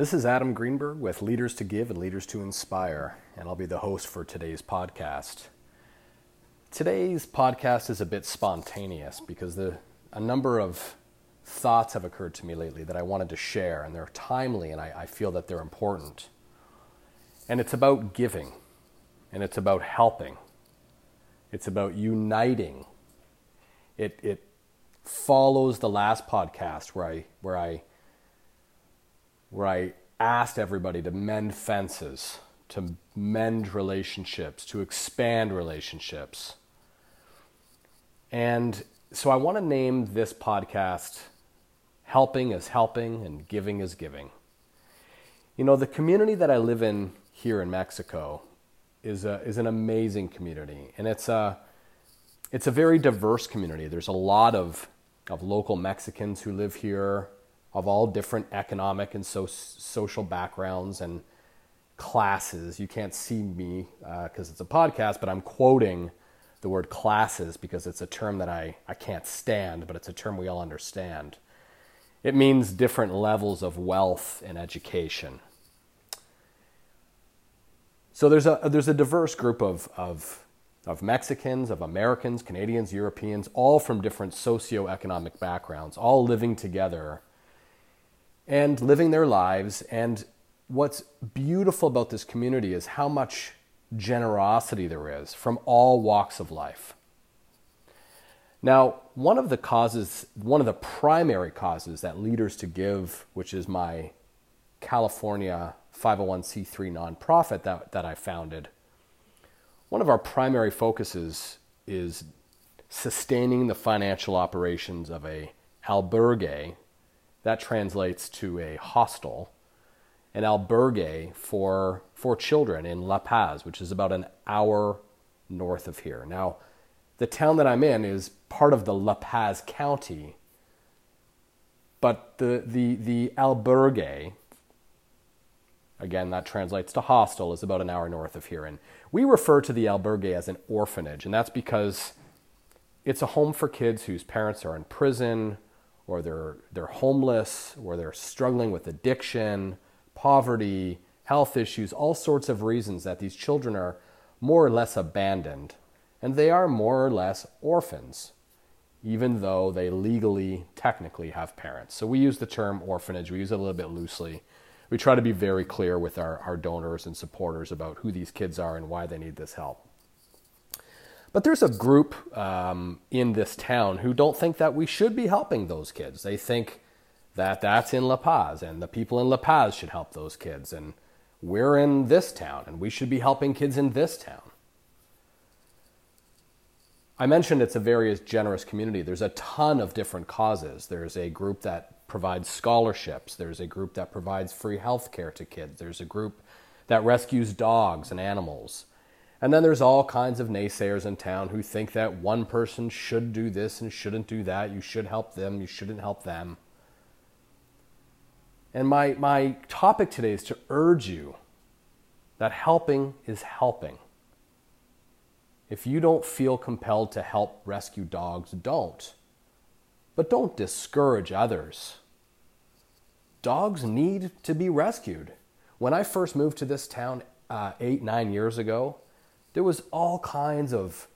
This is Adam Greenberg with Leaders to Give and Leaders to Inspire, and I'll be the host for today's podcast. Today's podcast is a bit spontaneous because the, a number of thoughts have occurred to me lately that I wanted to share, and they're timely and I, I feel that they're important. And it's about giving, and it's about helping, it's about uniting. It, it follows the last podcast where I, where I where I asked everybody to mend fences, to mend relationships, to expand relationships. And so I want to name this podcast Helping is Helping and Giving is Giving. You know, the community that I live in here in Mexico is, a, is an amazing community. And it's a, it's a very diverse community. There's a lot of, of local Mexicans who live here of all different economic and so, social backgrounds and classes. You can't see me because uh, it's a podcast, but I'm quoting the word classes because it's a term that I, I can't stand, but it's a term we all understand. It means different levels of wealth and education. So there's a, there's a diverse group of, of, of Mexicans, of Americans, Canadians, Europeans, all from different socioeconomic backgrounds, all living together and living their lives. And what's beautiful about this community is how much generosity there is from all walks of life. Now, one of the causes, one of the primary causes that Leaders to Give, which is my California 501c3 nonprofit that, that I founded, one of our primary focuses is sustaining the financial operations of a albergue that translates to a hostel, an albergue for, for children in La Paz, which is about an hour north of here. Now, the town that I'm in is part of the La Paz County, but the, the, the albergue, again, that translates to hostel, is about an hour north of here. And we refer to the albergue as an orphanage, and that's because it's a home for kids whose parents are in prison or they're, they're homeless, or they're struggling with addiction, poverty, health issues, all sorts of reasons that these children are more or less abandoned. And they are more or less orphans, even though they legally, technically have parents. So we use the term orphanage, we use it a little bit loosely. We try to be very clear with our, our donors and supporters about who these kids are and why they need this help. But there's a group um, in this town who don't think that we should be helping those kids. They think that that's in La Paz and the people in La Paz should help those kids. And we're in this town and we should be helping kids in this town. I mentioned it's a very generous community. There's a ton of different causes. There's a group that provides scholarships. There's a group that provides free health care to kids. There's a group that rescues dogs and animals. And then there's all kinds of naysayers in town who think that one person should do this and shouldn't do that. You should help them, you shouldn't help them. And my, my topic today is to urge you that helping is helping. If you don't feel compelled to help rescue dogs, don't. But don't discourage others. Dogs need to be rescued. When I first moved to this town uh, eight, nine years ago, there was all kinds of,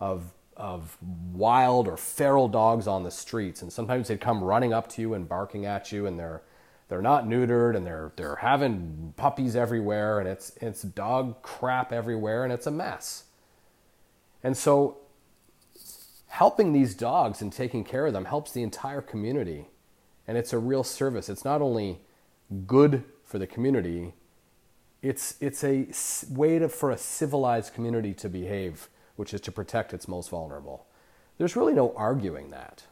of, of wild or feral dogs on the streets. And sometimes they'd come running up to you and barking at you, and they're, they're not neutered, and they're, they're having puppies everywhere, and it's, it's dog crap everywhere, and it's a mess. And so helping these dogs and taking care of them helps the entire community. And it's a real service. It's not only good for the community, it's, it's a way to, for a civilized community to behave, which is to protect its most vulnerable. There's really no arguing that.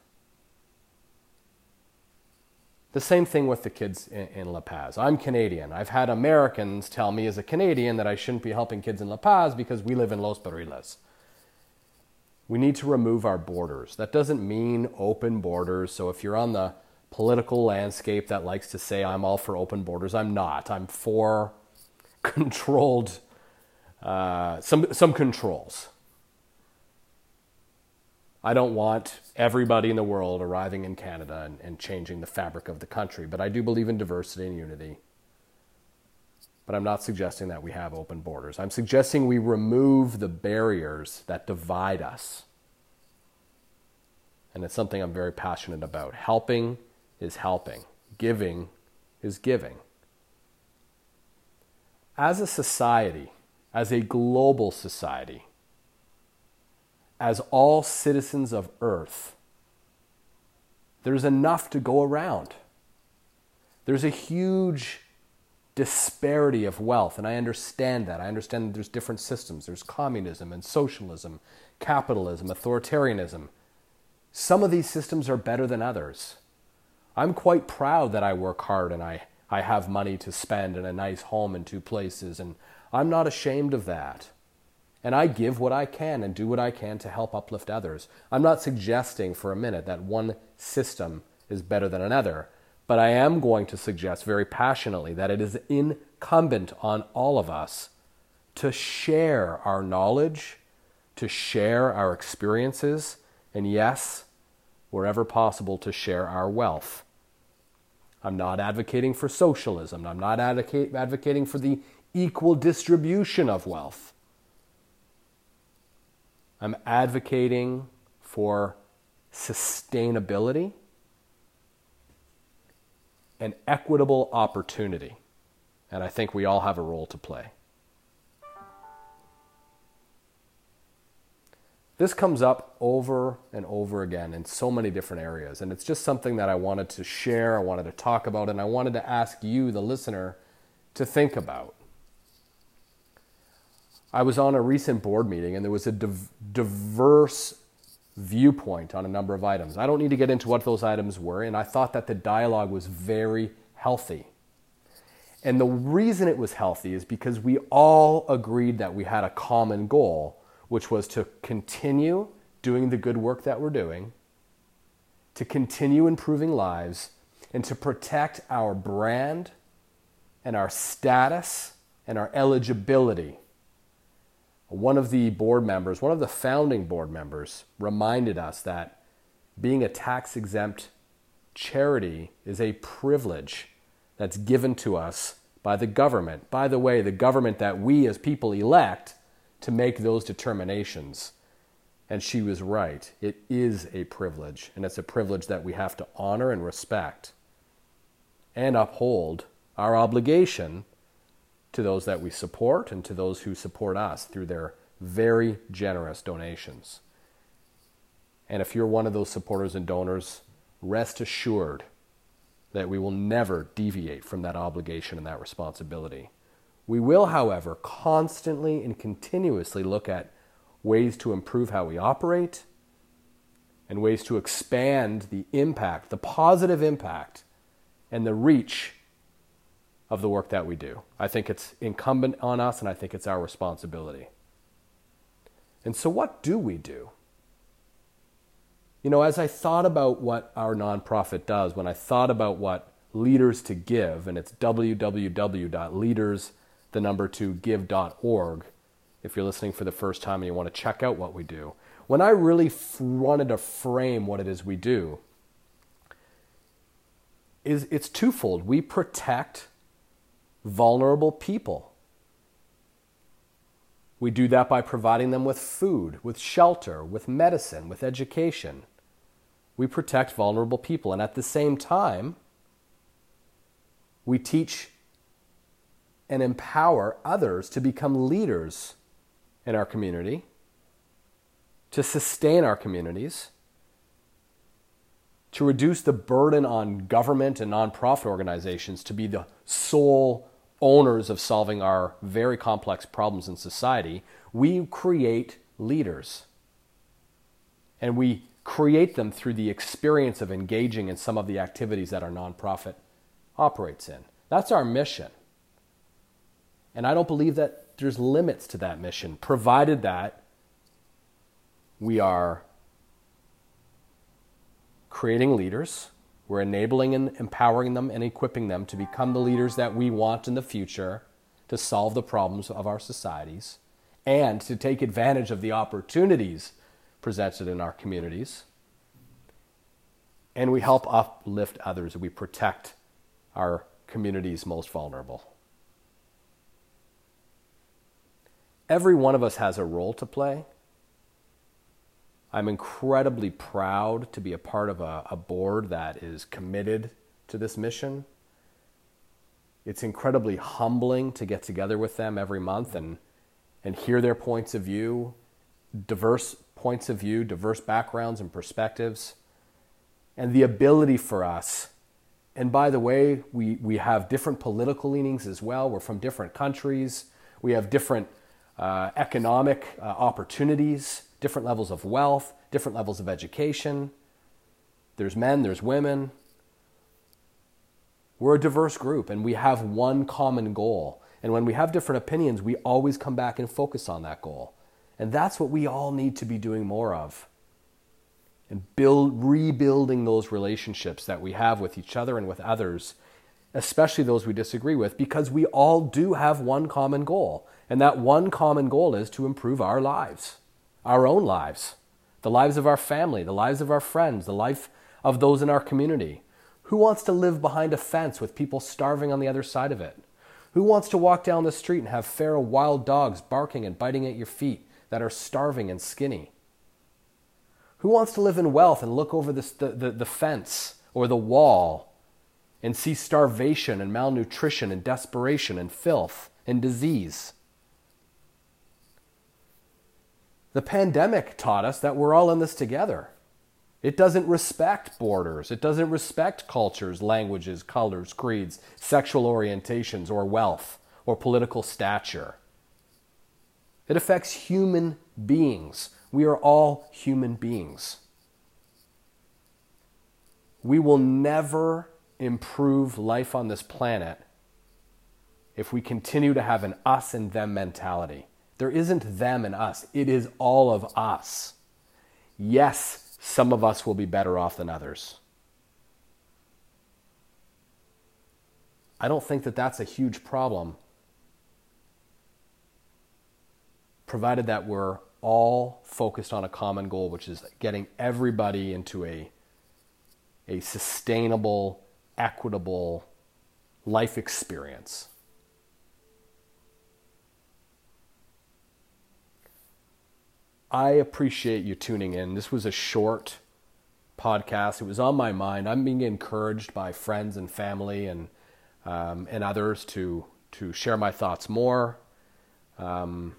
The same thing with the kids in, in, La Paz. I'm Canadian. I've had Americans tell me as a Canadian that I shouldn't be helping kids in La Paz because we live in Los Barriles. We need to remove our borders. That doesn't mean open borders. So if you're on the political landscape that likes to say I'm all for open borders, I'm not. I'm for controlled, uh, some, some controls. I don't want everybody in the world arriving in Canada and, and, changing the fabric of the country, but I do believe in diversity and unity. but I'm not suggesting that we have open borders. I'm suggesting we remove the barriers that divide us. And it's something I'm very passionate about. Helping is helping, giving is giving. As a society, as a global society, as all citizens of Earth, there's enough to go around. There's a huge disparity of wealth, and I understand that. I understand that there's different systems. There's communism and socialism, capitalism, authoritarianism. Some of these systems are better than others. I'm quite proud that I work hard and I, I have money to spend and a nice home in two places, and I'm not ashamed of that. And I give what I can and do what I can to help uplift others. I'm not suggesting for a minute that one system is better than another, but I am going to suggest very passionately that it is incumbent on all of us to share our knowledge, to share our experiences, and yes, wherever possible, to share our wealth. I'm not advocating for socialism. I'm not advocate, advocating for the equal distribution of wealth. I'm advocating for sustainability and equitable opportunity. And I think we all have a role to play. This comes up over and over again in so many different areas, and it's just something that I wanted to share, I wanted to talk about, and I wanted to ask you, the listener, to think about. I was on a recent board meeting, and there was a div- diverse viewpoint on a number of items. I don't need to get into what those items were, and I thought that the dialogue was very healthy. And the reason it was healthy is because we all agreed that we had a common goal which was to continue doing the good work that we're doing, to continue improving lives, and to protect our brand and our status and our eligibility. One of the board members, one of the founding board members, reminded us that being a tax exempt charity is a privilege that's given to us by the government. By the way, the government that we as people elect to make those determinations. And she was right. It is a privilege, and it's a privilege that we have to honor and respect and uphold our obligation to those that we support and to those who support us through their very generous donations. And if you're one of those supporters and donors, rest assured that we will never deviate from that obligation and that responsibility. We will, however, constantly and continuously look at ways to improve how we operate and ways to expand the impact, the positive impact, and the reach of the work that we do. I think it's incumbent on us and I think it's our responsibility. And so, what do we do? You know, as I thought about what our nonprofit does, when I thought about what Leaders to Give, and it's www.leaders.com the number to give.org if you're listening for the first time and you want to check out what we do. When I really f- wanted to frame what it is we do, is it's twofold. We protect vulnerable people. We do that by providing them with food, with shelter, with medicine, with education. We protect vulnerable people. And at the same time, we teach and empower others to become leaders in our community, to sustain our communities, to reduce the burden on government and nonprofit organizations to be the sole owners of solving our very complex problems in society, we create leaders. And we create them through the experience of engaging in some of the activities that our nonprofit operates in. That's our mission. And I don't believe that there's limits to that mission, provided that we are creating leaders, we're enabling and empowering them and equipping them to become the leaders that we want in the future to solve the problems of our societies and to take advantage of the opportunities presented in our communities. And we help uplift others, we protect our communities most vulnerable. Every one of us has a role to play. I'm incredibly proud to be a part of a, a board that is committed to this mission. It's incredibly humbling to get together with them every month and, and hear their points of view, diverse points of view, diverse backgrounds and perspectives, and the ability for us. And by the way, we, we have different political leanings as well. We're from different countries. We have different uh, economic uh, opportunities, different levels of wealth, different levels of education. There's men, there's women. We're a diverse group and we have one common goal. And when we have different opinions, we always come back and focus on that goal. And that's what we all need to be doing more of. And build rebuilding those relationships that we have with each other and with others, especially those we disagree with, because we all do have one common goal. And that one common goal is to improve our lives, our own lives, the lives of our family, the lives of our friends, the life of those in our community. Who wants to live behind a fence with people starving on the other side of it? Who wants to walk down the street and have feral wild dogs barking and biting at your feet that are starving and skinny? Who wants to live in wealth and look over the, the, the fence or the wall and see starvation and malnutrition and desperation and filth and disease? The pandemic taught us that we're all in this together. It doesn't respect borders. It doesn't respect cultures, languages, colors, creeds, sexual orientations, or wealth, or political stature. It affects human beings. We are all human beings. We will never improve life on this planet if we continue to have an us and them mentality. There isn't them and us, it is all of us. Yes, some of us will be better off than others. I don't think that that's a huge problem, provided that we're all focused on a common goal, which is getting everybody into a, a sustainable, equitable life experience. I appreciate you tuning in. This was a short podcast. It was on my mind. I'm being encouraged by friends and family and um, and others to to share my thoughts more. Um,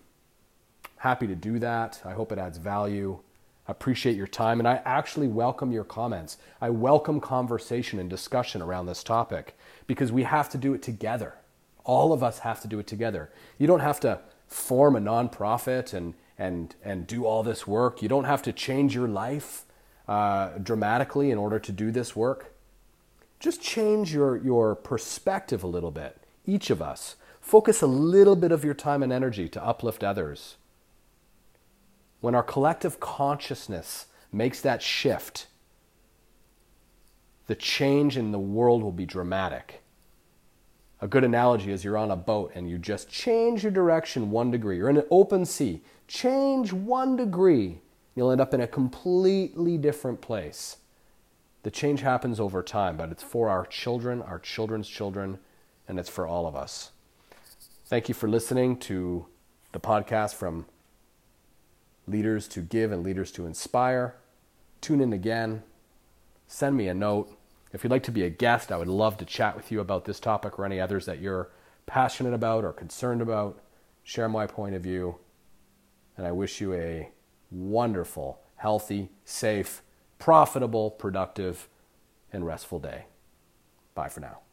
happy to do that. I hope it adds value. I appreciate your time, and I actually welcome your comments. I welcome conversation and discussion around this topic because we have to do it together. All of us have to do it together. You don't have to form a nonprofit and and and do all this work. You don't have to change your life uh, dramatically in order to do this work. Just change your your perspective a little bit. Each of us focus a little bit of your time and energy to uplift others. When our collective consciousness makes that shift, the change in the world will be dramatic. A good analogy is you're on a boat and you just change your direction one degree. You're in an open sea. Change one degree, you'll end up in a completely different place. The change happens over time, but it's for our children, our children's children, and it's for all of us. Thank you for listening to the podcast from Leaders to Give and Leaders to Inspire. Tune in again. Send me a note. If you'd like to be a guest, I would love to chat with you about this topic or any others that you're passionate about or concerned about. Share my point of view. And I wish you a wonderful, healthy, safe, profitable, productive, and restful day. Bye for now.